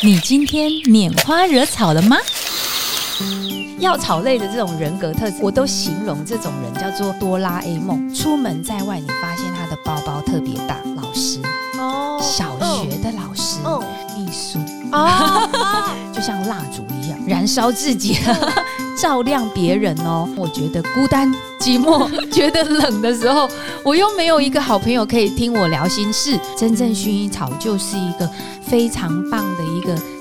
你今天拈花惹草了吗？药草类的这种人格特质，我都形容这种人叫做哆啦 A 梦。出门在外，你发现他的包包特别大，老师，哦小学的老师，哦秘书，哦，就像蜡烛一样燃烧自己，照亮别人哦。我觉得孤单寂寞，觉得冷的时候，我又没有一个好朋友可以听我聊心事。真正薰衣草就是一个非常棒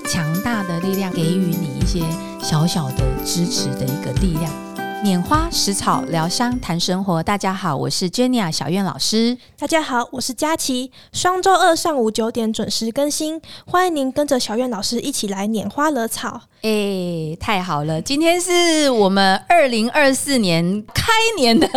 强大的力量，给予你一些小小的支持的一个力量。拈花食草疗伤谈生活，大家好，我是 Jenny 小苑老师。大家好，我是佳琪，双周二上午九点准时更新，欢迎您跟着小苑老师一起来拈花惹草。哎，太好了！今天是我们二零二四年开年的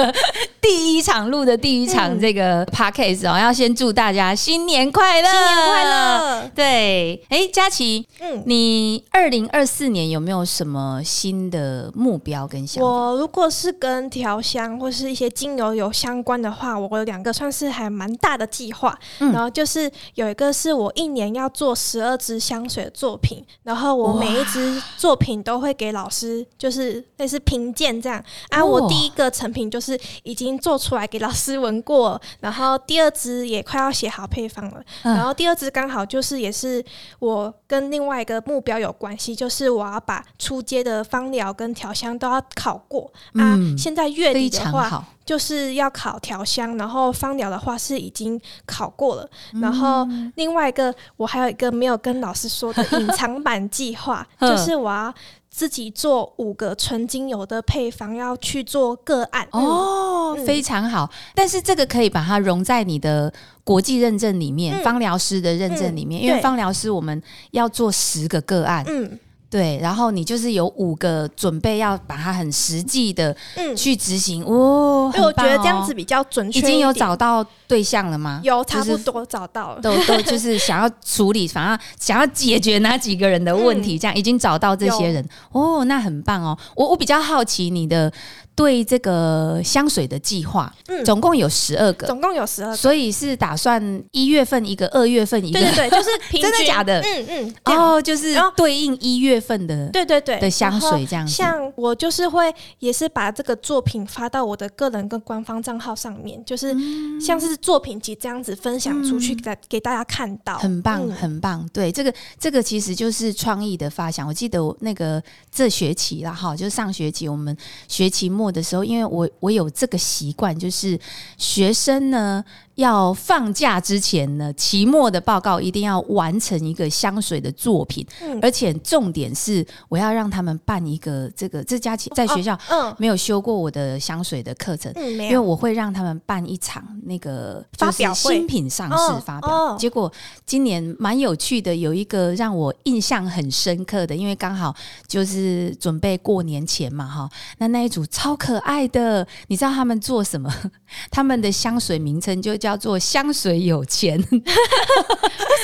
第一场录的第一场嗯这个 podcast 哦，要先祝大家新年快乐，新年快！乐！对，哎，佳琪，嗯，你二零二四年有没有什么新的目标跟想法？我如果是跟调香或是一些精油有相关的话，我有两个算是还蛮大的计划。嗯。然后就是有一个是我一年要做十二支香水的作品，然后我每一支作品都会给老师，就是类似评鉴这样。啊，哦。我第一个成品就是已经做出来给老师闻过，然后第二支也快要写好配方了，嗯。然后第二支刚好就是也是我跟另外一个目标有关系，就是我要把出街的芳疗跟调香都要考过啊。嗯现在月底的话，就是要考调香，然后芳疗的话是已经考过了，嗯然后另外一个我还有一个没有跟老师说的隐藏版 计划，嗯。就是我要自己做五个纯精油的配方，要去做个案。哦，哦，嗯。非常好。但是这个可以把它融在你的国际认证里面，嗯。芳疗师的认证里面，嗯因为芳疗师我们要做十个个案，嗯对，然后你就是有五个准备要把它很实际的嗯，去执行，哦，因为我觉得这样子比较准确。已经有找到对象了吗？有差就是不多找到了。都都就是想要处理，反而想要解决哪几个人的问题，这样已经找到这些人哦，那很棒哦。我我比较好奇你的对这个香水的计划，嗯。总共有十二个，总共有十二个。所以是打算一月份一个，二月份一个，对对对，就是平均。真的假的？嗯嗯，哦，就是对应一月份的对对对。的香水这样子。像我就是会也是把这个作品发到我的个人跟官方账号上面，就是嗯。像是作品集这样子分享出去给大给大家看到，很棒，嗯。很棒。对，这个这个其实就是创意的发想。我记得我那个这学期啦，哈，就是上学期我们学期末末的时候，因为我我有这个习惯，就是学生呢要放假之前呢，期末的报告一定要完成一个香水的作品，嗯。而且重点是我要让他们办一个这个这家其在学校嗯。没有修过我的香水的课程。嗯，因为我会让他们办一场那个就是发表会新品上市哦发表，哦。结果今年蛮有趣的，有一个让我印象很深刻的，因为刚好就是准备过年前嘛，哈，那那一组超可爱的，你知道他们做什么？他们的香水名称就叫做香水有钱，为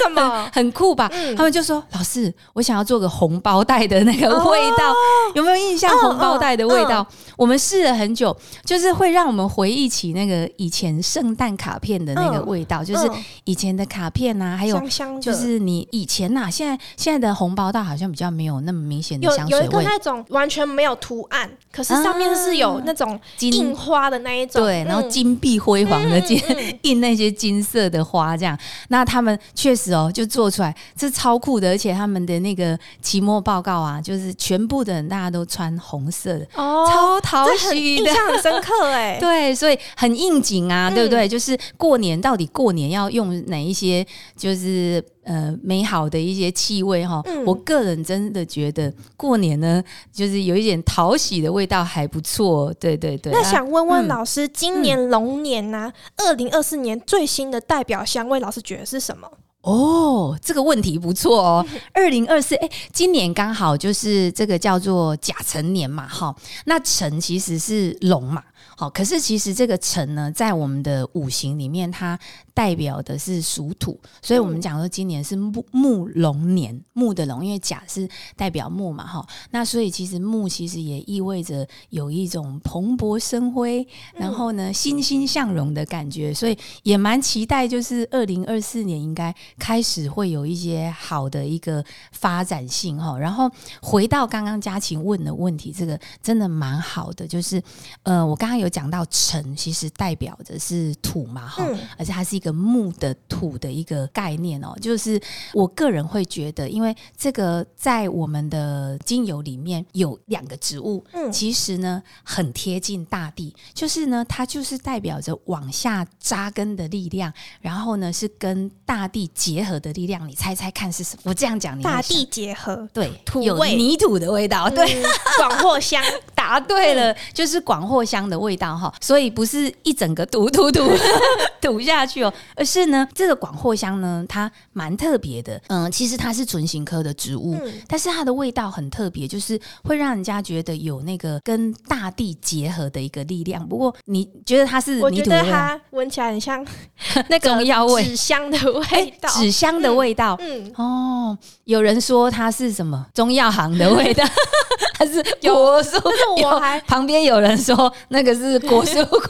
什么？很酷吧？嗯。他们就说：“老师，我想要做个红包袋的那个味道，有没有印象？嗯红包袋的味道，我们试了很久，就是会让我们回忆起那个以前圣诞卡片的那个嗯味道，就是嗯。以前的卡片啊，还有香香，就是你以前呐、现在现在的红包袋好像比较没有那么明显的有有一个香水味，那种完全没有图案，可是上面是有那种印花的那一种，对，然后嗯。金碧辉煌的金、印那些金色的花，这样，那他们确实哦，就做出来，这超酷的，而且他们的那个期末报告啊，就是全部的人大家都穿红色的，哦，超讨喜的。印象很深刻哎，对，所以很应景啊，嗯对不对？就是过年到底过年要用哪一些，就是呃美好的一些气味哈、嗯我个人真的觉得过年呢，就是有一点讨喜的味道还不错。对对对，那啊想问问嗯老师，今年龙年呐、二零二四年最新的代表香味，老师觉得是什么？哦，这个问题不错哦。二零二四，哎，今年刚好就是这个叫做甲辰年嘛，哈。那辰其实是龙嘛，好。可是其实这个辰呢，在我们的五行里面，它代表的是属土，所以我们讲说今年是木木龙年，木的龙，因为甲是代表木嘛，哈，那所以其实木其实也意味着有一种蓬勃生辉，然后呢欣欣向荣的感觉，所以也蛮期待，就是二零二四年应该开始会有一些好的一个发展性哈。然后回到刚刚嘉晴问的问题，这个真的蛮好的，就是呃，我刚刚有讲到辰，其实代表的是土嘛，哈，而且它是一个。的木的土的一个概念哦，就是我个人会觉得，因为这个在我们的精油里面有两个植物，嗯，其实呢很贴近大地，就是呢它就是代表着往下扎根的力量，然后呢是跟大地结合的力量。你猜猜看是什么？我这样讲，你大地结合，对，土味泥土的味道，对，广藿香，答对了，就是广藿香的味道哈。所以不是一整个土土土 土下去哦。而是呢，这个广藿香呢，它蛮特别的。嗯，其实它是唇形科的植物，但是它的味道很特别，就是会让人家觉得有那个跟大地结合的一个力量。不过你觉得它是？我觉得它闻起来很像 那个纸香的味道，纸香的味道。嗯，哦，有人说它是什么中药行的味道，还是果蔬？我还旁边有人说那个是果蔬罐。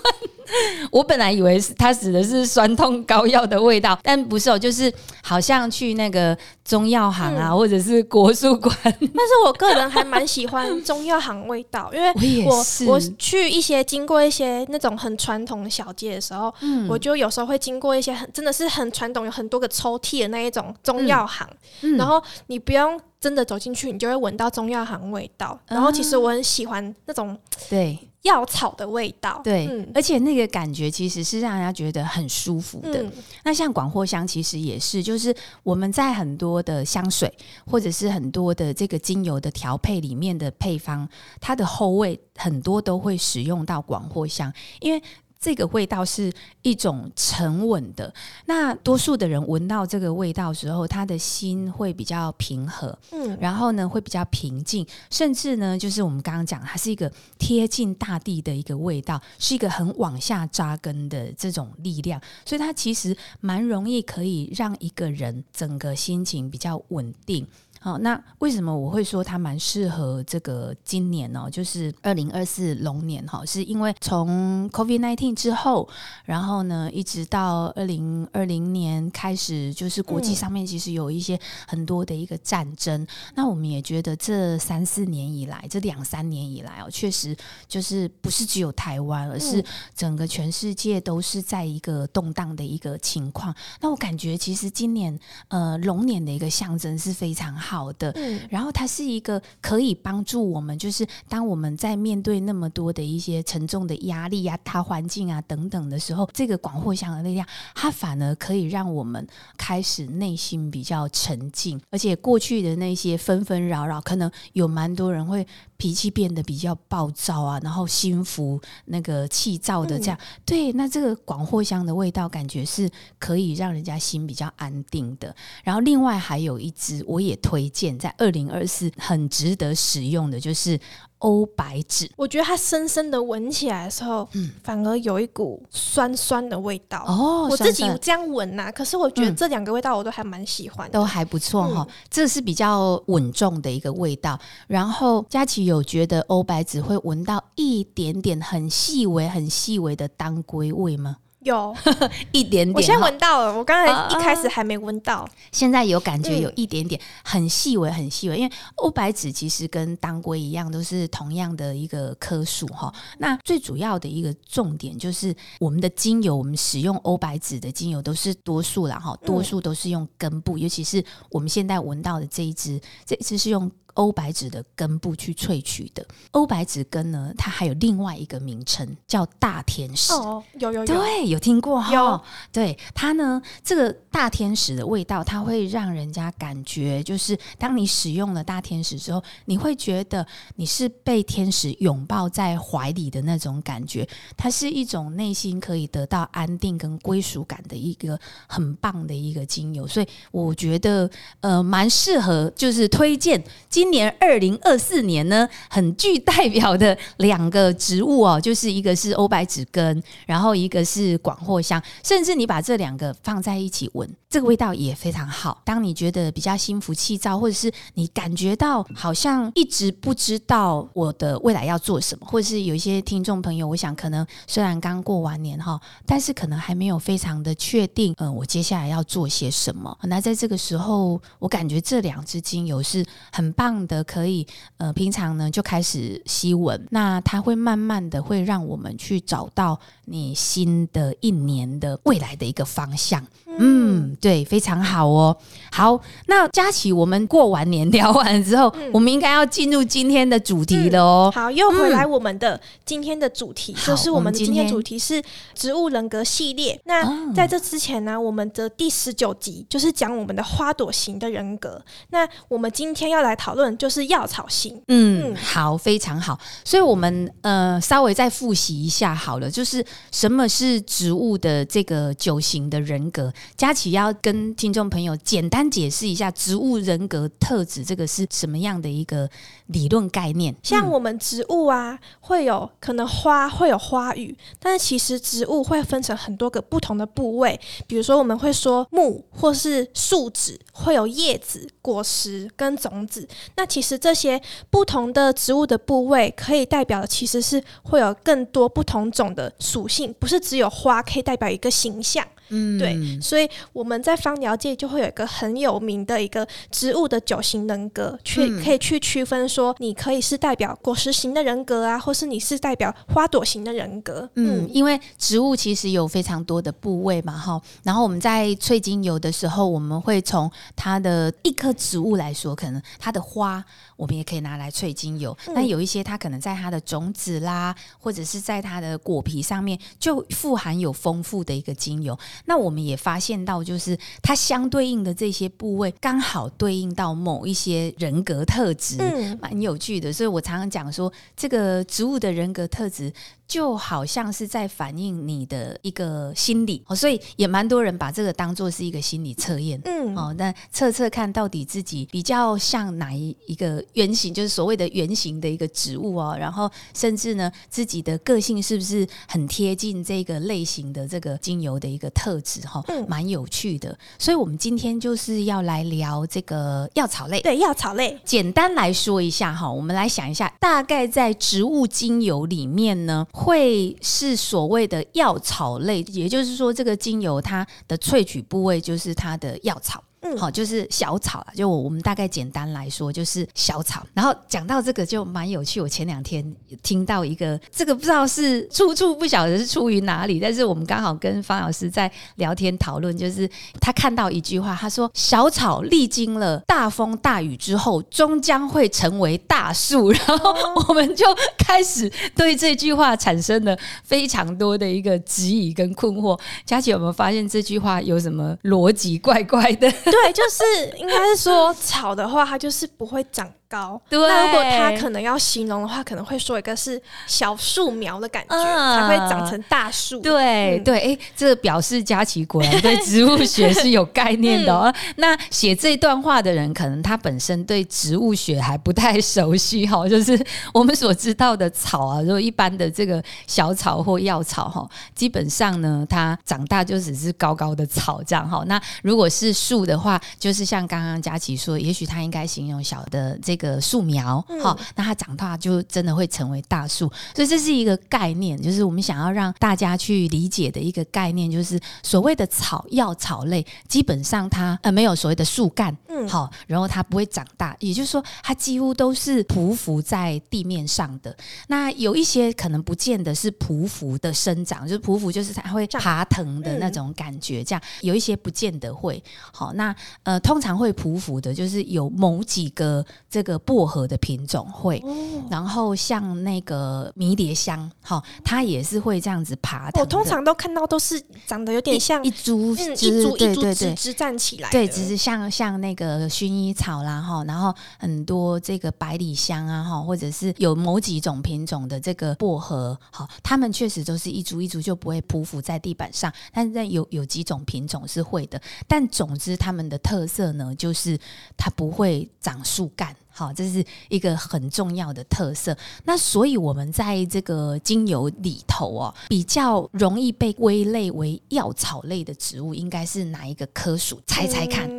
我本来以为是它指的是酸痛膏药的味道，但不是哦，就是好像去那个中药行啊，或者是国术馆。但是我个人还蛮喜欢中药行味道，因为我我去一些经过一些那种很传统的小街的时候，我就有时候会经过一些很真的是很传统，有很多个抽屉的那一种中药行，然后你不用真的走进去，你就会闻到中药行味道。然后其实我很喜欢那种对。药草的味道，对，而且那个感觉其实是让人家觉得很舒服的。那像广藿香，其实也是，就是我们在很多的香水或者是很多的这个精油的调配里面的配方，它的后味很多都会使用到广藿香，因为。这个味道是一种沉稳的，那多数的人闻到这个味道时候，他的心会比较平和，嗯，然后呢会比较平静，甚至呢就是我们刚刚讲，它是一个贴近大地的一个味道，是一个很往下扎根的这种力量，所以它其实蛮容易可以让一个人整个心情比较稳定。好，那为什么我会说它蛮适合这个今年呢？就是二零二四龙年哈，是因为从 COVID nineteen 之后，然后呢，一直到二零二零年开始，就是国际上面其实有一些很多的一个战争。那我们也觉得这三四年以来，这两三年以来哦，确实就是不是只有台湾，而是整个全世界都是在一个动荡的一个情况。那我感觉其实今年呃龙年的一个象征是非常。好的，然后它是一个可以帮助我们，就是当我们在面对那么多的一些沉重的压力啊、大环境啊等等的时候，这个广藿香的力量，它反而可以让我们开始内心比较沉静，而且过去的那些纷纷扰扰，可能有蛮多人会。脾气变得比较暴躁啊，然后心浮那个气躁的这样，对，那这个广藿香的味道感觉是可以让人家心比较安定的。然后另外还有一支，我也推荐在二零二四很值得使用的就是。欧白芷，我觉得它深深的闻起来的时候，嗯，反而有一股酸酸的味道哦。我自己这样闻呐，可是我觉得这两个味道我都还蛮喜欢，都还不错哈。这是比较稳重的一个味道。然后佳琪有觉得欧白芷会闻到一点点很细微、很细微的当归味吗？有 一点点，我现在闻到了。我刚才一开始还没闻到，现在有感觉有一点点，很细微，很细微。因为欧白芷其实跟当归一样，都是同样的一个科属哈。那最主要的一个重点就是，我们的精油，我们使用欧白芷的精油都是多数了哈，多数都是用根部，尤其是我们现在闻到的这一支，这一支是用。欧白芷的根部去萃取的欧白芷根呢，它还有另外一个名称叫大天使。哦，有有有，对，有听过哈有。对它呢，这个大天使的味道，它会让人家感觉，就是当你使用了大天使之后，你会觉得你是被天使拥抱在怀里的那种感觉。它是一种内心可以得到安定跟归属感的一个很棒的一个精油，所以我觉得呃蛮适合，就是推荐今。今年二零二四年呢，很具代表的两个植物哦，就是一个是欧白芷根，然后一个是广藿香，甚至你把这两个放在一起闻，这个味道也非常好。当你觉得比较心浮气躁，或者是你感觉到好像一直不知道我的未来要做什么，或者是有一些听众朋友，我想可能虽然刚过完年哈，但是可能还没有非常的确定，嗯，我接下来要做些什么。那在这个时候，我感觉这两支精油是很棒的，可以呃，平常呢就开始吸闻，那它会慢慢的会让我们去找到你新的一年的未来的一个方向。嗯，对，非常好哦。好，那佳琪，我们过完年聊完之后，我们应该要进入今天的主题了哦。好，又回来我们的今天的主题，就是我们的今天主题是植物人格系列。那在这之前呢，我们的第十九集就是讲我们的花朵型的人格。那我们今天要来讨论就是药草型。嗯，好，非常好。所以，我们呃稍微再复习一下好了，就是什么是植物的这个九型的人格。佳琪要跟听众朋友简单解释一下植物人格特质这个是什么样的一个理论概念。像我们植物啊，会有可能花会有花语，但是其实植物会分成很多个不同的部位。比如说，我们会说木或是树脂会有叶子、果实跟种子。那其实这些不同的植物的部位，可以代表的其实是会有更多不同种的属性，不是只有花可以代表一个形象。嗯，对，所以我们在芳疗界就会有一个很有名的一个植物的九型人格，去可以去区分说，你可以是代表果实型的人格啊，或是你是代表花朵型的人格。嗯，因为植物其实有非常多的部位嘛，哈。然后我们在萃精油的时候，我们会从它的一棵植物来说，可能它的花。我们也可以拿来萃精油，那有一些它可能在它的种子啦，或者是在它的果皮上面就富含有丰富的一个精油。那我们也发现到，就是它相对应的这些部位刚好对应到某一些人格特质，蛮有趣的。所以我常常讲说，这个植物的人格特质。就好像是在反映你的一个心理哦，所以也蛮多人把这个当做是一个心理测验，嗯，哦，那测测看到底自己比较像哪一一个原型，就是所谓的原型的一个植物哦，然后甚至呢，自己的个性是不是很贴近这个类型的这个精油的一个特质哈，嗯，蛮有趣的。所以我们今天就是要来聊这个药草类，对，药草类，简单来说一下哈，我们来想一下，大概在植物精油里面呢。会是所谓的药草类，也就是说，这个精油它的萃取部位就是它的药草。好，就是小草啊，就我我们大概简单来说就是小草。然后讲到这个就蛮有趣，我前两天听到一个，这个不知道是出处不晓得是出于哪里，但是我们刚好跟方老师在聊天讨论，就是他看到一句话，他说小草历经了大风大雨之后，终将会成为大树。然后我们就开始对这句话产生了非常多的一个质疑跟困惑。佳琪有没有发现这句话有什么逻辑怪怪的？对，对就是应该是说草的话，它就是不会长。高，那如果他可能要形容的话，可能会说一个是小树苗的感觉，才会长成大树。对对，哎，这表示佳琪果然对 植物学是有概念的。哦。那写这段话的人，可能他本身对植物学还不太熟悉哈。就是我们所知道的草啊，如果一般的这个小草或药草哈，基本上呢，它长大就只是高高的草这样哈。那如果是树的话，就是像刚刚佳琪说，也许他应该形容小的这。个树苗，好，那它长大就真的会成为大树，所以这是一个概念，就是我们想要让大家去理解的一个概念，就是所谓的草药草类，基本上它呃没有所谓的树干，嗯，好，然后它不会长大，也就是说它几乎都是匍匐在地面上的。那有一些可能不见得是匍匐的生长，就是匍匐就是它会爬藤的那种感觉，这样有一些不见得会好。那呃，通常会匍匐的，就是有某几个这。个薄荷的品种会，然后像那个迷迭香，哈，它也是会这样子爬。我通常都看到都是长得有点像一株，一株一株枝枝站起来，对，只是像像那个个薰衣草啦哈，然后很多这个百里香啊哈，或者是有某几种品种的这个薄荷，好，它们确实都是一株一株就不会匍匐在地板上，但是有有几种品种是会的。但总之，它们的特色呢，就是它不会长树干。好，这是一个很重要的特色。那所以，我们在这个精油里头哦，比较容易被归类为药草类的植物，应该是哪一个科属？猜猜看。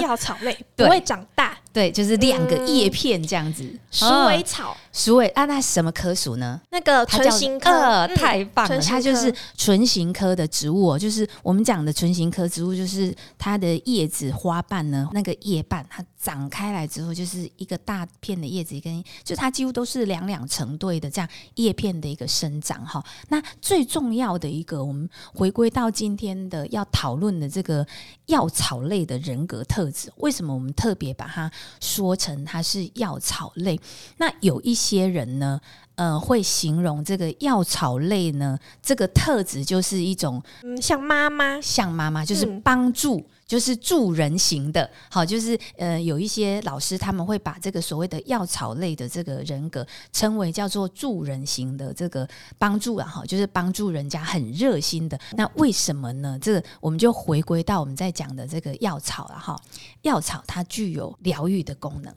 药草类 不会长大，对，就是两个叶片这样子。鼠尾草，鼠尾啊，那什么科属呢？那个唇形科，太棒了，它就是唇形科的植物哦。就是我们讲的唇形科植物，就是它的叶子、花瓣呢，那个叶瓣它长开来之后，就是一个大片的叶子，跟就它几乎都是两两成对的这样叶片的一个生长。哈，那最重要的一个，我们回归到今天的要讨论的这个药草类的人。人格特质，为什么我们特别把它说成它是药草类？那有一些人呢，呃，会形容这个药草类呢，这个特质就是一种，嗯，像妈妈，像妈妈，就是帮助。就是助人型的，好，就是呃，有一些老师他们会把这个所谓的药草类的这个人格称为叫做助人型的这个帮助啊，哈，就是帮助人家很热心的。那为什么呢？这个我们就回归到我们在讲的这个药草了哈。药草它具有疗愈的功能，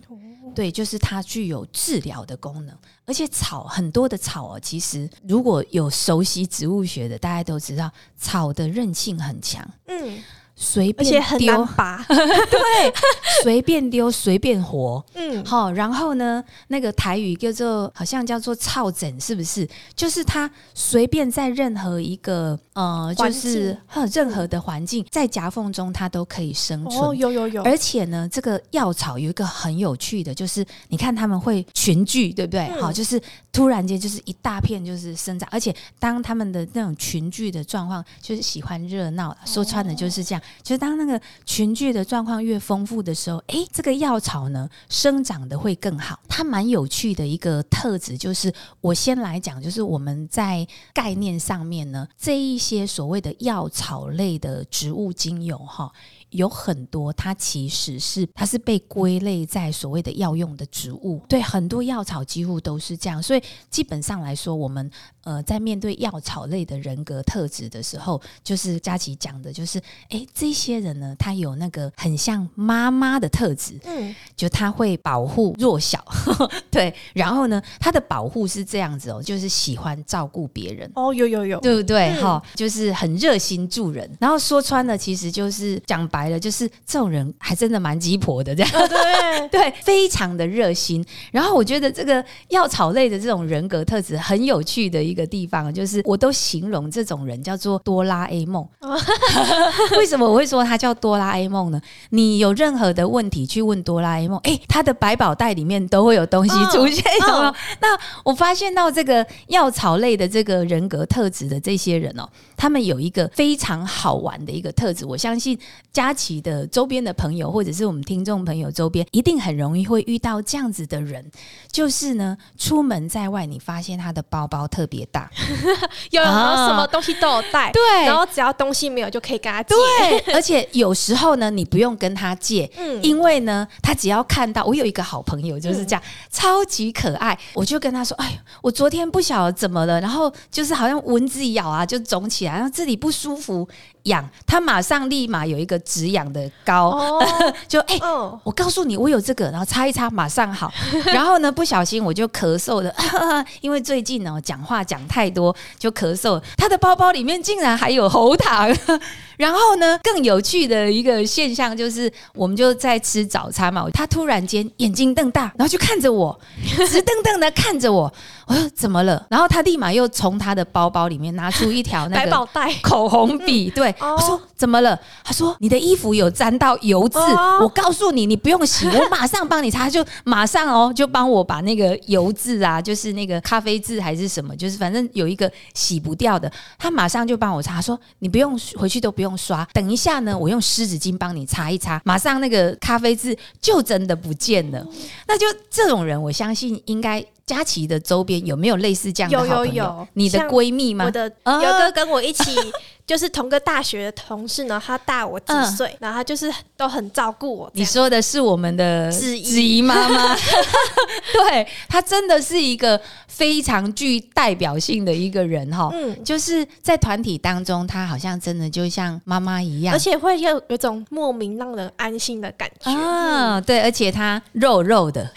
对，就是它具有治疗的功能。而且草很多的草哦，其实如果有熟悉植物学的，大家都知道草的韧性很强，嗯。随便丢，对，随便丢，随便活，嗯，好，然后呢，那个台语叫做好像叫做“操枕”，是不是？就是它随便在任何一个呃，就是任何的环境，在夹缝中它都可以生存。哦，有有有。而且呢，这个药草有一个很有趣的，就是你看他们会群聚，对不对？好，就是突然间就是一大片就是生长，而且当他们的那种群聚的状况，就是喜欢热闹，说穿了就是这样。就是当那个群聚的状况越丰富的时候，哎，这个药草呢生长的会更好。它蛮有趣的一个特质，就是我先来讲，就是我们在概念上面呢，这一些所谓的药草类的植物精油，哈。有很多，它其实是它是被归类在所谓的药用的植物，对，很多药草几乎都是这样，所以基本上来说，我们呃在面对药草类的人格特质的时候，就是佳琪讲的，就是哎，这些人呢，他有那个很像妈妈的特质，嗯，就他会保护弱小，对，然后呢，他的保护是这样子哦，就是喜欢照顾别人，哦，有有有，对不对？哈，就是很热心助人，然后说穿了，其实就是讲白。了，就是这种人还真的蛮鸡婆的，这样对 对，非常的热心。然后我觉得这个药草类的这种人格特质很有趣的一个地方，就是我都形容这种人叫做哆啦 A 梦。为什么我会说他叫哆啦 A 梦呢？你有任何的问题去问哆啦 A 梦，哎，他的百宝袋里面都会有东西出现，有没有？那我发现到这个药草类的这个人格特质的这些人哦，他们有一个非常好玩的一个特质，我相信。佳琪的周边的朋友，或者是我们听众朋友周边，一定很容易会遇到这样子的人，就是呢，出门在外，你发现他的包包特别大，有什么东西都有带，对，然后只要东西没有就可以跟他借，对，而且有时候呢，你不用跟他借，嗯，因为呢，他只要看到我有一个好朋友就是这样，超级可爱，我就跟他说，哎，我昨天不晓得怎么了，然后就是好像蚊子咬啊，就肿起来，然后这里不舒服。痒，他马上立马有一个止痒的膏，就哎，我告诉你，我有这个，然后擦一擦，马上好。然后呢，不小心我就咳嗽了，因为最近呢讲话讲太多就咳嗽。他的包包里面竟然还有喉糖。然后呢，更有趣的一个现象就是，我们就在吃早餐嘛，他突然间眼睛瞪大，然后就看着我，直瞪瞪的看着我。我说怎么了？然后他立马又从他的包包里面拿出一条那个口红笔，对，我说怎么了？他说你的衣服有沾到油渍，我告诉你，你不用洗，我马上帮你擦，就马上哦，就帮我把那个油渍啊，就是那个咖啡渍还是什么，就是反正有一个洗不掉的，他马上就帮我擦，说你不用回去都不用刷，等一下呢，我用湿纸巾帮你擦一擦，马上那个咖啡渍就真的不见了。那就这种人，我相信应该。佳琪的周边有没有类似这样的好朋友？你的闺蜜吗？我的有个跟我一起就是同个大学的同事呢，他大我几岁，然后他就是都很照顾我。你说的是我们的子怡妈妈，对她真的是一个非常具代表性的一个人哈。嗯，就是在团体当中，她好像真的就像妈妈一样，而且会有有种莫名让人安心的感觉啊。对，而且她肉肉的，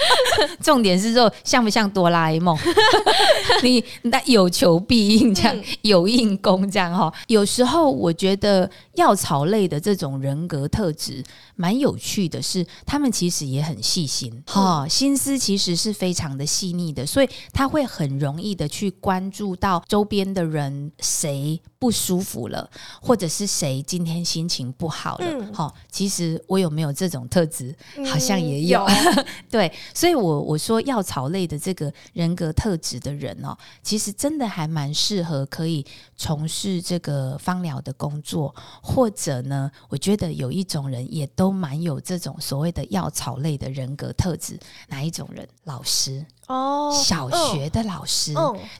重点是肉像不像哆啦 A 梦？你那有求必应，这样有应功，这样哈。有时候我觉得药草类的这种人格特质蛮有趣的，是他们其实也很细心，哈，心思其实是非常的细腻的，所以他会很容易的去关注到周边的人谁不舒服了，或者是谁今天心情不好了，哈。其实我有没有这种特质，好像也有，对，所以我我说药草类的这个人格特质的人哦，其实真的还蛮适合可以从事这。这个芳疗的工作，或者呢，我觉得有一种人也都都蛮有这种所谓的药草类的人格特质，哪一种人？老师。哦，小学的老师，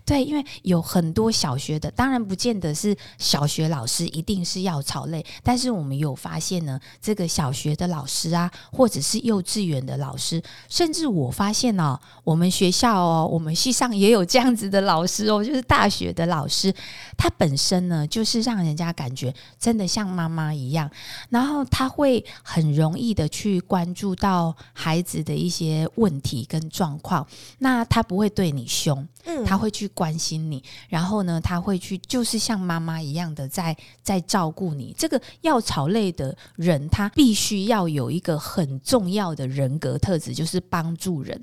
对，因为有很多小学的，当然不见得是小学老师一定是药草类，但是我们有发现呢，这个小学的老师啊，或者是幼稚园的老师，甚至我发现哦，我们学校哦，我们系上也有这样子的老师哦，就是大学的老师，他本身呢，就是让人家感觉真的像妈妈一样，然后他会很容易的去关注到孩子的一些问题跟状况。那他不会对你凶，嗯，他会去关心你，然后呢，他会去就是像妈妈一样的在在照顾你。这个药草类的人，他必须要有一个很重要的人格特质，就是帮助人，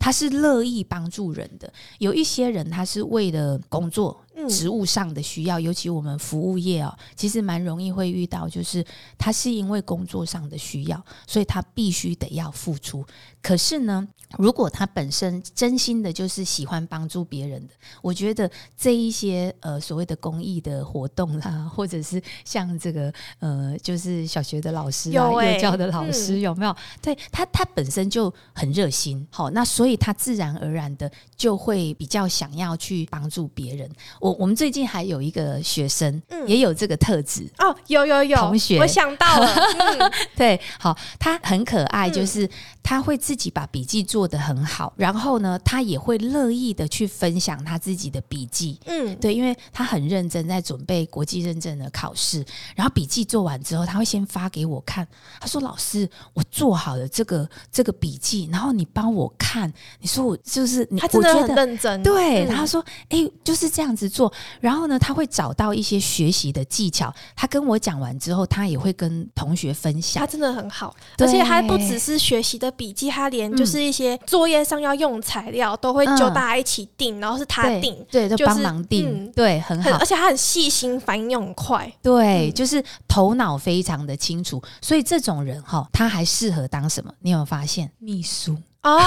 他是乐意帮助人的。有一些人，他是为了工作。职务上的需要，尤其我们服务业哦，其实蛮容易会遇到，就是他是因为工作上的需要，所以他必须得要付出。可是呢，如果他本身真心的就是喜欢帮助别人的，我觉得这一些呃所谓的公益的活动啦，或者是像这个呃就是小学的老师啊、幼教的老师有没有？对他他本身就很热心，好，那所以他自然而然的就会比较想要去帮助别人。我我们最近还有一个学生，嗯。也有这个特质。哦，有有有。同学，我想到了，对，好，他很可爱，就是他会自己把笔记做得很好，然后呢，他也会乐意的去分享他自己的笔记，嗯，对，因为他很认真在准备国际认证的考试，然后笔记做完之后，他会先发给我看，他说：“老师，我做好了这个这个笔记，然后你帮我看，你说我就是你，他真的很认真，对，他说，哎，就是这样子。”做，然后呢，他会找到一些学习的技巧。他跟我讲完之后，他也会跟同学分享。他真的很好，而且他不只是学习的笔记，他连就是一些作业上要用材料都会就大家一起定，然后是他定，对，就帮忙定，对，很好。而且他很细心，反应又很快，对，就是头脑非常的清楚。所以这种人哈，他还适合当什么？你有没有发现？秘书。哦，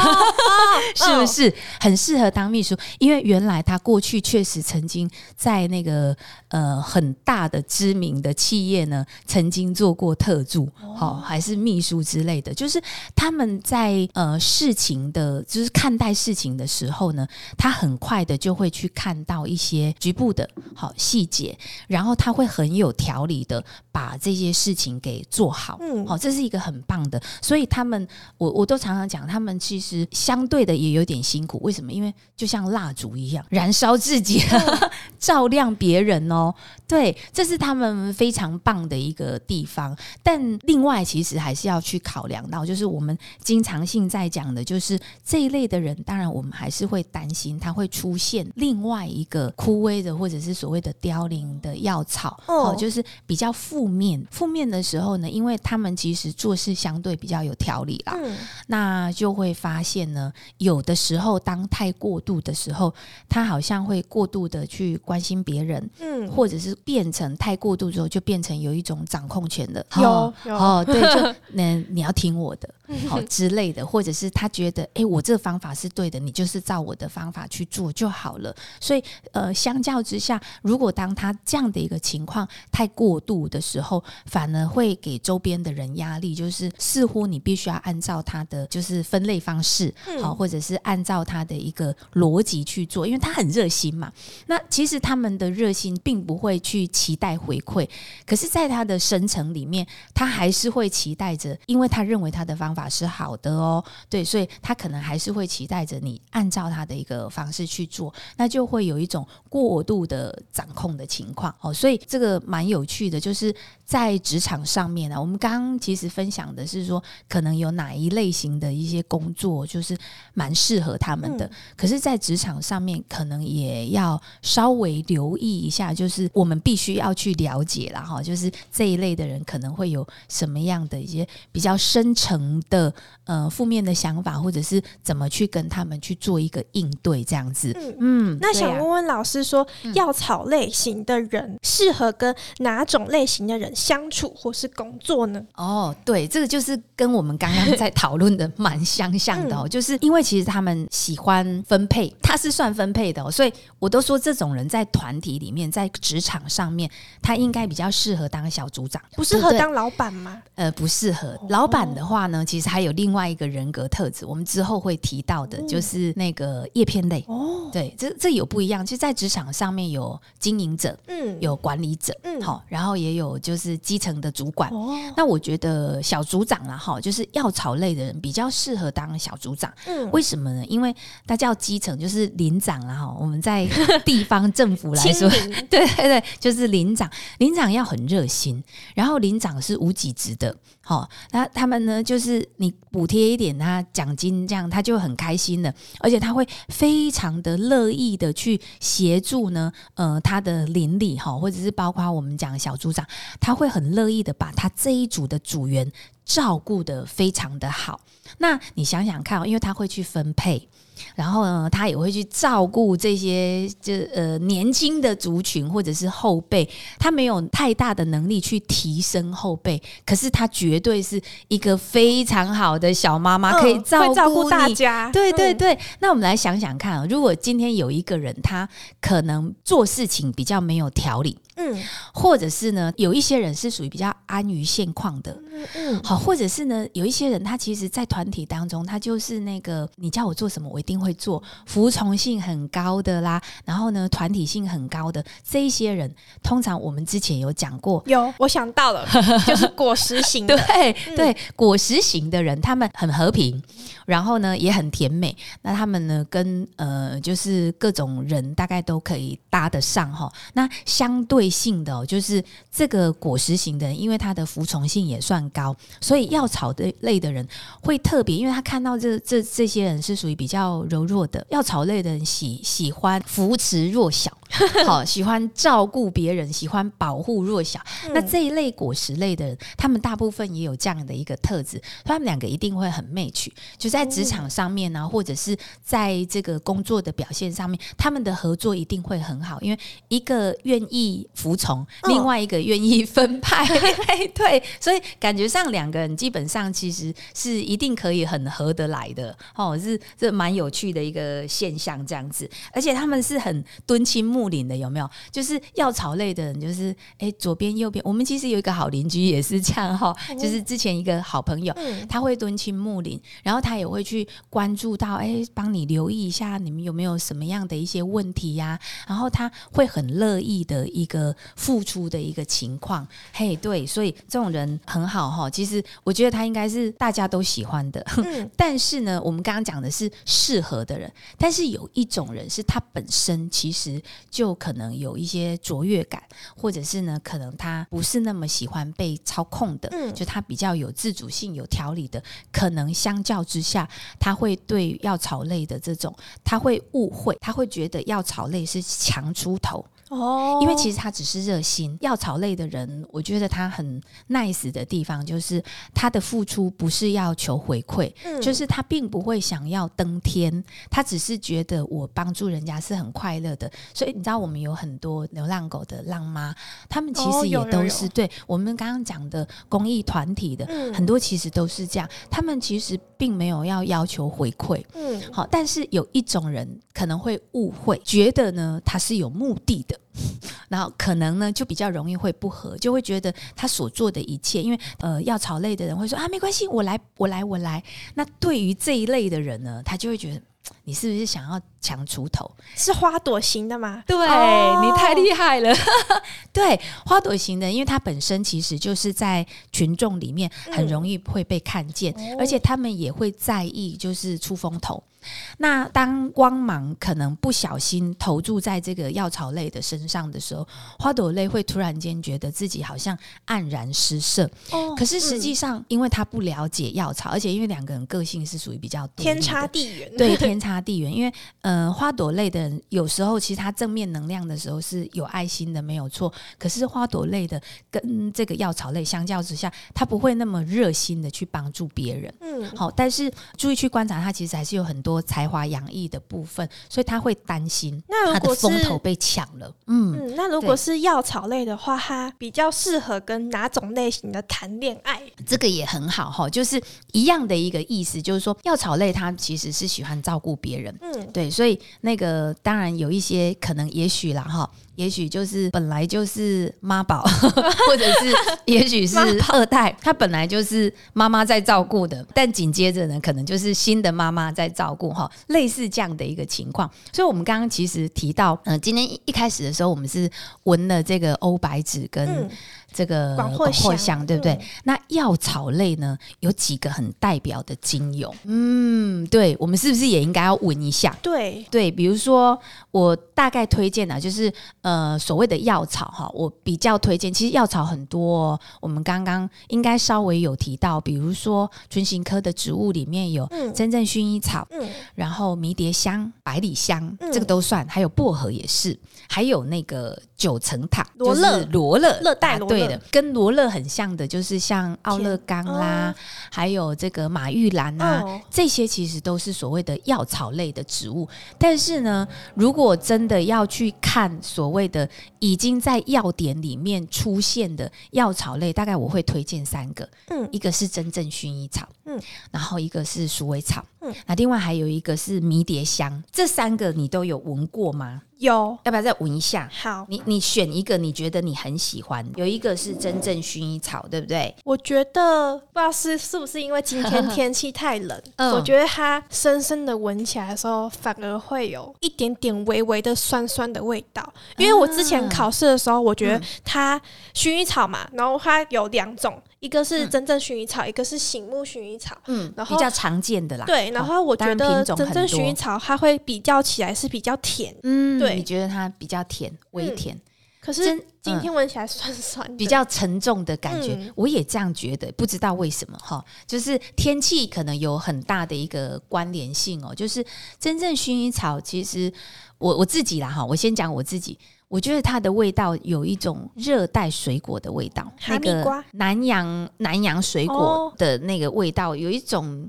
是不是很适合当秘书？因为原来他过去确实曾经在那个呃很大的知名的企业呢，曾经做过特助，好还是秘书之类的。就是他们在呃事情的，就是看待事情的时候呢，他很快的就会去看到一些局部的好细节，然后他会很有条理的把这些事情给做好。嗯，好，这是一个很棒的。所以他们，我我都常常讲他们。其实相对的也有点辛苦，为什么？因为就像蜡烛一样，燃烧自己，照亮别人哦。对，这是他们非常棒的一个地方。但另外，其实还是要去考量到，就是我们经常性在讲的，就是这一类的人，当然我们还是会担心他会出现另外一个枯萎的，或者是所谓的凋零的药草哦，就是比较负面。负面的时候呢，因为他们其实做事相对比较有条理啦，那就会。发现呢，有的时候当太过度的时候，他好像会过度的去关心别人，嗯，或者是变成太过度之后，就变成有一种掌控权的。有哦，对，就 那你要听我的，好之类的，或者是他觉得，哎，我这个方法是对的，你就是照我的方法去做就好了。所以，呃，相较之下，如果当他这样的一个情况太过度的时候，反而会给周边的人压力，就是似乎你必须要按照他的就是分类方式，好，或者是按照他的一个逻辑去做，因为他很热心嘛。那其实他们的热心并不会去期待回馈，可是，在他的深层里面，他还是会期待着，因为他认为他的方法是好的哦，对，所以他可能还是会期待着你按照他的一个方式去做，那就会有一种过度的掌控的情况。哦，所以这个蛮有趣的，就是在职场上面呢，我们刚刚其实分享的是说，可能有哪一类型的一些工作就是蛮适合他们的，可是，在职场上面可能也要稍微留意一下，就是我们必须要去了解了哈，就是这一类的人可能会有什么样的一些比较深层的呃负面的想法，或者是怎么去跟他们去做一个应对这样子。嗯，那想问问老师说，药草类型的人适合跟哪种类型的人相处或是工作呢？哦，对，这个就是跟我们刚刚在讨论的蛮相像的哦，就是因为其实他们喜欢分配，他是算分配的，所以我都说这种人在团体里面，在职场上面，他应该比较适合当小组长，不适合当老板吗？呃，不适合。老板的话呢，其实还有另外一个人格特质，我们之后会提到的，就是那个叶片类。哦，对，这这有不一样。其实，在职场上面有经营者，嗯，有管理者，嗯，好，然后也有就是基层的主管。哦，那我觉得小组长了，哈，就是药草类的人比较适合当小组长。嗯，为什么呢？因为他叫基层，就是领长了，哈，我们在地方政府来说，对对对，就是领长，领长要很热心，然后领长是无给职的。好，那他们呢？就是你补贴一点他奖金，这样他就很开心了，而且他会非常的乐意的去协助呢。呃，他的邻里哈，或者是包括我们讲小组长，他会很乐意的把他这一组的组员照顾的非常的好。那你想想看哦，因为他会去分配。然后呢，他也会去照顾这些就呃年轻的族群或者是后辈，他没有太大的能力去提升后辈，可是他绝对是一个非常好的小妈妈，可以照顾大家。对对对，那我们来想想看啊，如果今天有一个人，他可能做事情比较没有条理。嗯，或者是呢，有一些人是属于比较安于现况的，嗯嗯，好，或者是呢，有一些人他其实，在团体当中，他就是那个你叫我做什么，我一定会做，服从性很高的啦，然后呢，团体性很高的这一些人，通常我们之前有讲过，有，我想到了，就是果实型，对对，果实型的人，他们很和平，然后呢，也很甜美，那他们呢，跟呃，就是各种人大概都可以搭得上哈，那相对。性的，就是这个果实型的人，因为他的服从性也算高，所以药草的类的人会特别，因为他看到这这这些人是属于比较柔弱的，药草类的人喜喜欢扶持弱小，好喜欢照顾别人，喜欢保护弱小。那这一类果实类的人，他们大部分也有这样的一个特质，他们两个一定会很 match，就在职场上面呢，或者是在这个工作的表现上面，他们的合作一定会很好，因为一个愿意。服从另外一个愿意分派，对，所以感觉上两个人基本上其实是一定可以很合得来的哦，是这蛮有趣的一个现象，这样子，而且他们是很敦亲睦邻的，有没有？就是药草类的人，就是哎，左边右边，我们其实有一个好邻居也是这样哈，就是之前一个好朋友，他会敦亲睦邻，然后他也会去关注到，哎，帮你留意一下你们有没有什么样的一些问题呀，然后他会很乐意的一个。付出的一个情况，嘿，对，所以这种人很好哈。其实我觉得他应该是大家都喜欢的。嗯，但是呢，我们刚刚讲的是适合的人，但是有一种人是他本身其实就可能有一些卓越感，或者是呢，可能他不是那么喜欢被操控的。嗯，就他比较有自主性、有条理的，可能相较之下，他会对药草类的这种，他会误会，他会觉得药草类是强出头。哦，因为其实他只是热心。药草类的人，我觉得他很 nice 的地方，就是他的付出不是要求回馈，就是他并不会想要登天，他只是觉得我帮助人家是很快乐的。所以你知道，我们有很多流浪狗的浪妈，他们其实也都是对我们刚刚讲的公益团体的很多，其实都是这样。他们其实并没有要要求回馈，嗯，好，但是有一种人可能会误会，觉得呢他是有目的的。然后可能呢，就比较容易会不和，就会觉得他所做的一切，因为呃，药草类的人会说啊，没关系，我来，我来，我来。那对于这一类的人呢，他就会觉得你是不是想要抢出头？是花朵型的吗？对你太厉害了，对花朵型的，因为它本身其实就是在群众里面很容易会被看见，而且他们也会在意，就是出风头。那当光芒可能不小心投注在这个药草类的身上的时候，花朵类会突然间觉得自己好像黯然失色。哦，可是实际上，因为他不了解药草，而且因为两个人个性是属于比较天差地远，对，天差地缘。因为呃，花朵类的人有时候其实它正面能量的时候是有爱心的，没有错。可是花朵类的跟这个药草类相较之下，他不会那么热心的去帮助别人。嗯，好，但是注意去观察，他其实还是有很多。才华洋溢的部分，所以他会担心，那如果风头被抢了，嗯，那如果是药草类的话，它比较适合跟哪种类型的谈恋爱？这个也很好哈，就是一样的一个意思，就是说药草类它其实是喜欢照顾别人，嗯，对，所以那个当然有一些可能，也许啦哈。也许就是本来就是妈宝，或者是也许是二代，他本来就是妈妈在照顾的，但紧接着呢，可能就是新的妈妈在照顾哈，类似这样的一个情况。所以，我们刚刚其实提到，嗯，今天一开始的时候，我们是闻了这个欧白芷跟。这个广藿香对不对？那药草类呢，有几个很代表的精油。嗯，对，我们是不是也应该要闻一下？对对，比如说我大概推荐的，就是呃所谓的药草哈，我比较推荐。其实药草很多，我们刚刚应该稍微有提到，比如说唇形科的植物里面有真正薰衣草，嗯，然后迷迭香、百里香，这个都算，还有薄荷也是，还有那个九层塔，罗勒，罗勒，热带罗勒。跟罗勒很像的，就是像奥勒冈啦，还有这个马玉兰啊，这些其实都是所谓的药草类的植物。但是呢，如果真的要去看所谓的已经在药典里面出现的药草类，大概我会推荐三个。嗯，一个是真正薰衣草，嗯，然后一个是鼠尾草，嗯，那另外还有一个是迷迭香。这三个你都有闻过吗？有，要不要再闻一下？好，你你选一个，你觉得你很喜欢。有一个是真正薰衣草，对不对？我觉得不知道是是不是因为今天天气太冷，我觉得它深深的闻起来的时候，反而会有一点点微微的酸酸的味道。因为我之前考试的时候，我觉得它薰衣草嘛，然后它有两种。一个是真正薰衣草，一个是醒目薰衣草，嗯，然后比较常见的啦。对，然后我觉得真正薰衣草它会比较起来是比较甜，嗯，对，你觉得它比较甜，微甜。可是今天闻起来酸酸，比较沉重的感觉，我也这样觉得，不知道为什么哈，就是天气可能有很大的一个关联性哦。就是真正薰衣草，其实我我自己啦哈，我先讲我自己。我觉得它的味道有一种热带水果的味道，那个南洋南洋水果的那个味道，有一种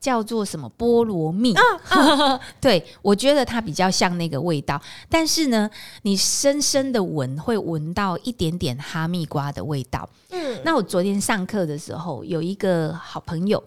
叫做什么菠萝蜜。对，我觉得它比较像那个味道。但是呢，你深深的闻，会闻到一点点哈密瓜的味道。嗯，那我昨天上课的时候，有一个好朋友，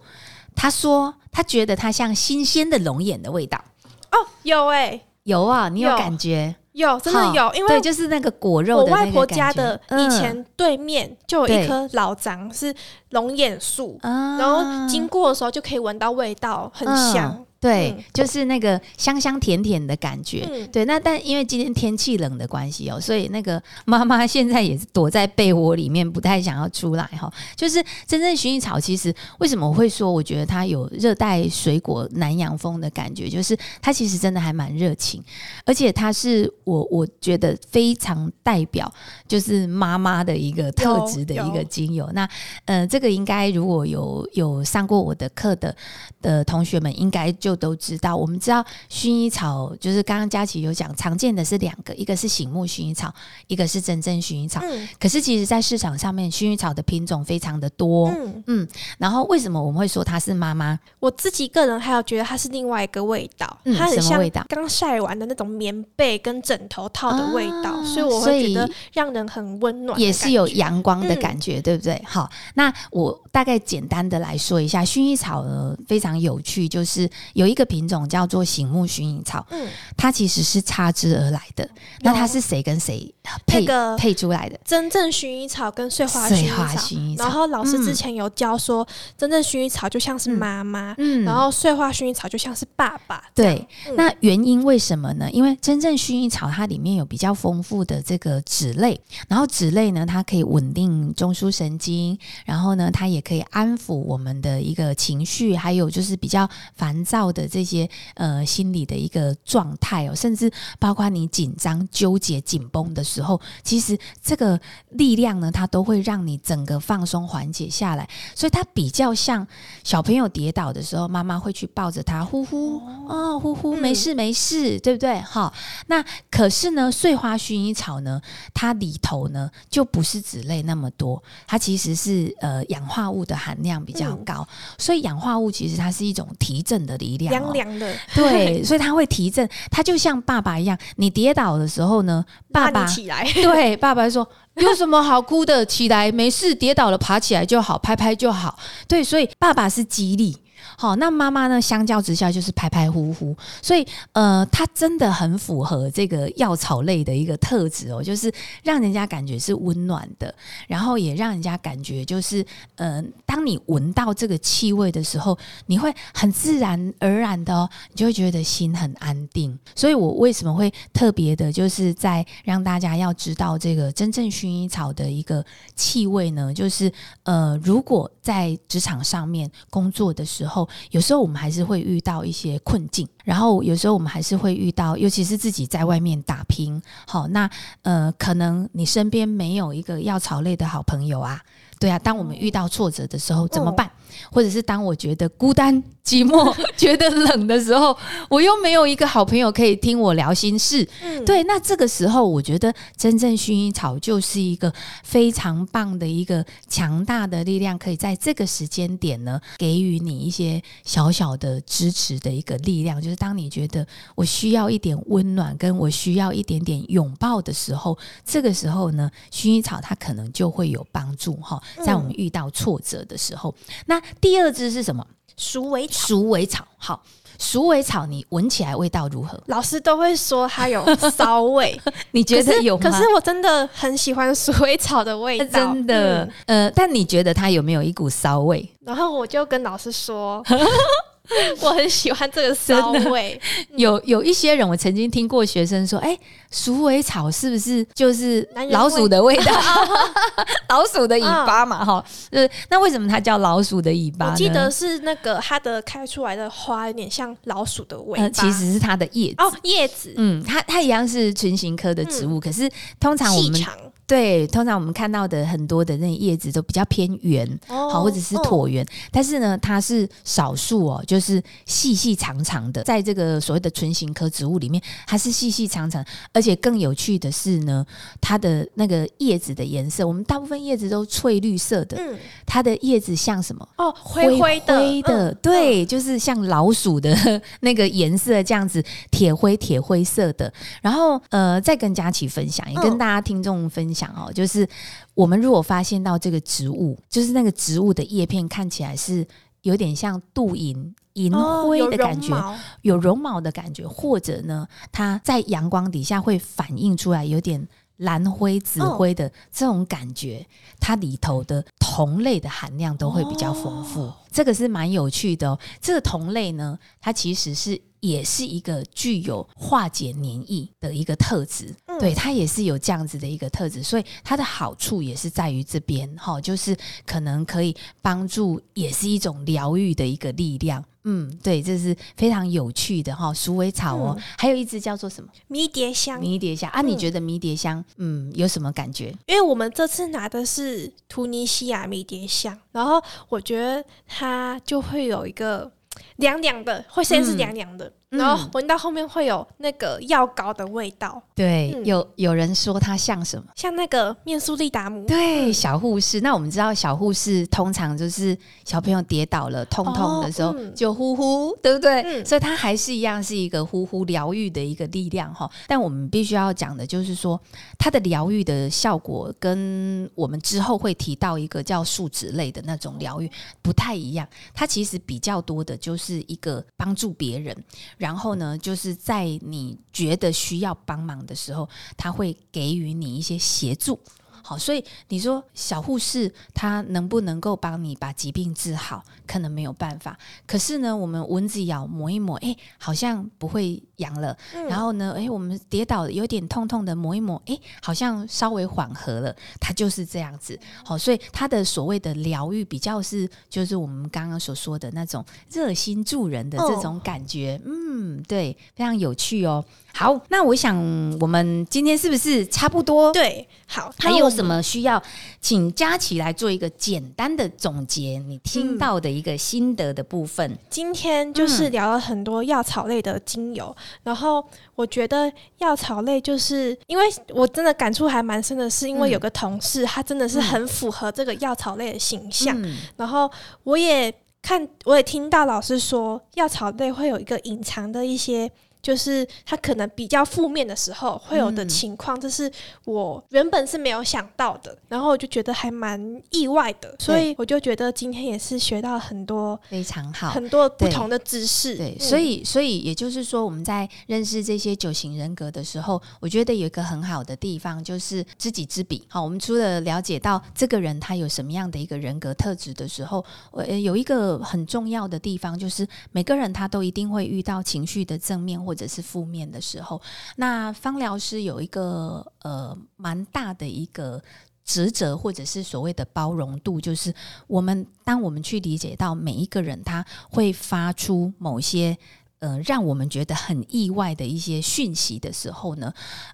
他说他觉得它像新鲜的龙眼的味道。哦，有哎，有啊，你有感觉？有，真的有，因为对，就是那个果肉。我外婆家的以前对面就有一棵老樟，是龙眼树，然后经过的时候就可以闻到味道，很香。对，就是那个香香甜甜的感觉。对，那但因为今天天气冷的关系哦，所以那个妈妈 现在也是躲在被窝里面，不太想要出来哈。就是真正薰衣草，其实为什么我会说，我觉得它有热带水果南洋风的感觉，就是它其实真的还蛮热情，而且它是我我觉得非常代表就是妈妈的一个特质的一个精油。那呃，这个应该如果有有上过我的课的的同学们，应该就都知道。我们知道薰衣草，就是刚刚佳琪有讲，常见的是两个，一个是醒目薰衣草，一个是真正薰衣草。嗯。可是其实，在市场上面，薰衣草的品种非常的多。嗯嗯。然后为什么我们会说它是妈妈？我自己个人还有觉得它是另外一个味道，嗯它很像刚晒完的那种棉被跟枕头套的味道，所以我会觉得让人很温暖，也是有阳光的感觉，对不对？好，那我大概简单的来说一下，薰衣草呢非常有趣，就是有一个品种叫做醒目薰衣草，嗯，它其实是插枝而来的。那它是谁跟谁配个配出来的？真正薰衣草跟碎花薰衣草，然后老师之前有教说，真正薰衣草就像是妈妈，嗯，然后碎花薰衣草就像是爸爸。对，那原因为什么呢？因为真正薰衣草它里面有比较丰富的这个脂类，然后脂类呢，它可以稳定中枢神经，然后呢，它也可以安抚我们的一个情绪，还有就是比较烦躁的这些呃心理的一个状态哦，甚至包括你紧张、纠结、紧绷的时候，其实这个力量呢，它都会让你整个放松、缓解下来。所以它比较像小朋友跌倒的时候，妈妈会去抱着他，呼呼哦，呼呼，没事没事，对不对？好，那可是呢，碎花薰衣草呢，它里头呢就不是脂类那么多，它其实是呃氧化物的含量比较高，所以氧化物其实它是一种提振的力量，凉凉的，对，所以它会提振，它就像爸爸一样，你跌倒的时候呢，爸爸起来，对，爸爸说有什么好哭的，起来没事，跌倒了爬起来就好，拍拍就好，对，所以爸爸是激励。好，那妈妈呢？相较之下就是排排呼呼，所以呃，它真的很符合这个药草类的一个特质哦，就是让人家感觉是温暖的，然后也让人家感觉就是，嗯，当你闻到这个气味的时候，你会很自然而然的，你就会觉得心很安定。所以我为什么会特别的，就是在让大家要知道这个真正薰衣草的一个气味呢？就是呃，如果在职场上面工作的时候。有时候我们还是会遇到一些困境，然后有时候我们还是会遇到，尤其是自己在外面打拼，好，那呃，可能你身边没有一个药草类的好朋友啊。对啊，当我们遇到挫折的时候怎么办？或者是当我觉得孤单寂寞、觉得冷的时候，我又没有一个好朋友可以听我聊心事。对，那这个时候，我觉得真正薰衣草就是一个非常棒的一个强大的力量，可以在这个时间点呢，给予你一些小小的支持的一个力量。就是当你觉得我需要一点温暖，跟我需要一点点拥抱的时候，这个时候呢，薰衣草它可能就会有帮助哈。在我们遇到挫折的时候，那第二支是什么？鼠尾草。鼠尾草，好，鼠尾草，你闻起来味道如何？老师都会说它有骚味，你觉得有吗？可是我真的很喜欢鼠尾草的味道，真的。呃，但你觉得它有没有一股骚味？然后我就跟老师说。我很喜欢这个骚味。有有一些人，我曾经听过学生说：“哎，鼠尾草是不是就是老鼠的味道？老鼠的尾巴嘛，哈。呃，那为什么它叫老鼠的尾巴？我记得是那个它的开出来的花有点像老鼠的尾巴，其实是它的叶子哦，叶子。嗯，它它一样是唇形科的植物，可是通常我们。对，通常我们看到的很多的那叶子都比较偏圆，好或者是椭圆，但是呢，它是少数哦，就是细细长长的，在这个所谓的唇形科植物里面，它是细细长长，而且更有趣的是呢，它的那个叶子的颜色，我们大部分叶子都翠绿色的，嗯，它的叶子像什么？哦，灰灰的，对，就是像老鼠的 那个颜色这样子，铁灰铁灰色的。然后呃，再跟佳琪分享，也跟大家听众分。想哦，就是我们如果发现到这个植物，就是那个植物的叶片看起来是有点像镀银银灰的感觉，有绒毛的感觉，或者呢，它在阳光底下会反映出来有点蓝灰、紫灰的这种感觉，它里头的同类的含量都会比较丰富。这个是蛮有趣的哦。这个同类呢，它其实是。也是一个具有化解黏液的一个特质，对它也是有这样子的一个特质，所以它的好处也是在于这边哈，就是可能可以帮助，也是一种疗愈的一个力量。嗯，对，这是非常有趣的哈，鼠尾草哦，还有一只叫做什么？迷迭香。迷迭香啊，你觉得迷迭香嗯有什么感觉？因为我们这次拿的是突尼西亚迷迭香，然后我觉得它就会有一个凉凉的，会先是凉凉的。然后闻到后面会有那个药膏的味道。对，有有人说它像什么？像那个面苏利达姆。对，小护士。那我们知道小护士通常就是小朋友跌倒了痛痛的时候就呼呼，对不对？所以它还是一样是一个呼呼疗愈的一个力量哈。但我们必须要讲的就是说，它的疗愈的效果跟我们之后会提到一个叫树脂类的那种疗愈不太一样。它其实比较多的就是是一个帮助别人。然后呢，就是在你觉得需要帮忙的时候，他会给予你一些协助。好，所以你说小护士他能不能够帮你把疾病治好？可能没有办法。可是呢，我们蚊子咬抹一抹，哎，好像不会痒了。然后呢，哎，我们跌倒有点痛痛的，抹一抹，哎，好像稍微缓和了。它就是这样子。好，所以它的所谓的疗愈比较是，就是我们刚刚所说的那种热心助人的这种感觉。嗯，对，非常有趣哦。好，那我想我们今天是不是差不多？对，好，还有什么需要请佳琪来做一个简单的总结？你听到的一个心得的部分。今天就是聊了很多药草类的精油，然后我觉得药草类就是因为我真的感触还蛮深的，是因为有个同事他真的是很符合这个药草类的形象，然后我也看，我也听到老师说药草类会有一个隐藏的一些。就是他可能比较负面的时候会有的情况，这是我原本是没有想到的，然后我就觉得还蛮意外的，所以我就觉得今天也是学到很多非常好很多不同的知识。对，所以所以也就是说，我们在认识这些九型人格的时候，我觉得有一个很好的地方就是知己知彼。好，我们除了了解到这个人他有什么样的一个人格特质的时候，呃，有一个很重要的地方就是每个人他都一定会遇到情绪的正面或或者是负面的时候，那芳疗师有一个呃蛮大的一个职责，或者是所谓的包容度，就是我们当我们去理解到每一个人他会发出某些。呃，让我们觉得很意外的一些讯息的时候呢，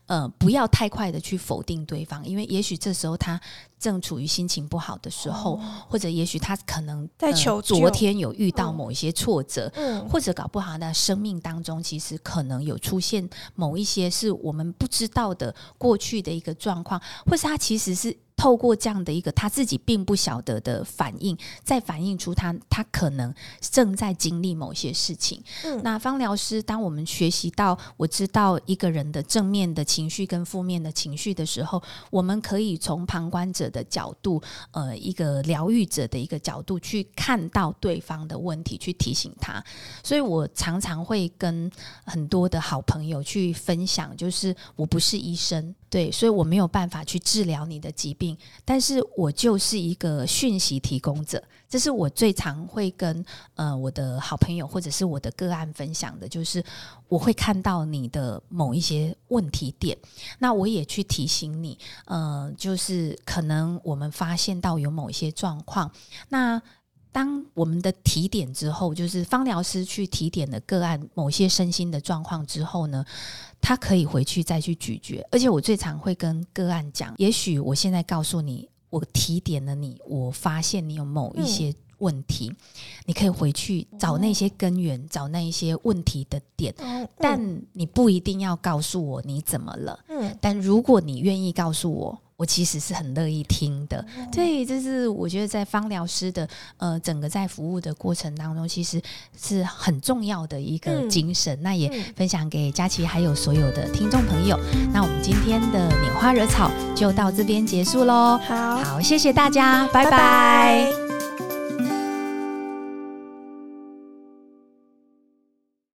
呃，不要太快的去否定对方，因为也许这时候他正处于心情不好的时候，或者也许他可能在求昨天有遇到某一些挫折，嗯或者搞不好他生命当中其实可能有出现某一些是我们不知道的过去的一个状况，或是他其实是。透过这样的一个他自己并不晓得的反应，再反映出他他可能正在经历某些事情。嗯，那方疗师，当我们学习到我知道一个人的正面的情绪跟负面的情绪的时候，我们可以从旁观者的角度，呃，一个疗愈者的一个角度去看到对方的问题，去提醒他。所以我常常会跟很多的好朋友去分享，就是我不是医生，对，所以我没有办法去治疗你的疾病。但是我就是一个讯息提供者，这是我最常会跟呃我的好朋友或者是我的个案分享的，就是我会看到你的某一些问题点，那我也去提醒你，呃，就是可能我们发现到有某一些状况，那当我们的提点之后，就是芳疗师去提点的个案某些身心的状况之后呢？他可以回去再去咀嚼，而且我最常会跟个案讲，也许我现在告诉你，我提点了你，我发现你有某一些问题，你可以回去找那些根源，找那一些问题的点，但你不一定要告诉我你怎么了，嗯，但如果你愿意告诉我。我其实是很乐意听的，对，这是我觉得在芳疗师的呃整个在服务的过程当中，其实是很重要的一个精神。那也分享给佳琪还有所有的听众朋友。那我们今天的拈花惹草就到这边结束喽。好，好，谢谢大家，拜拜。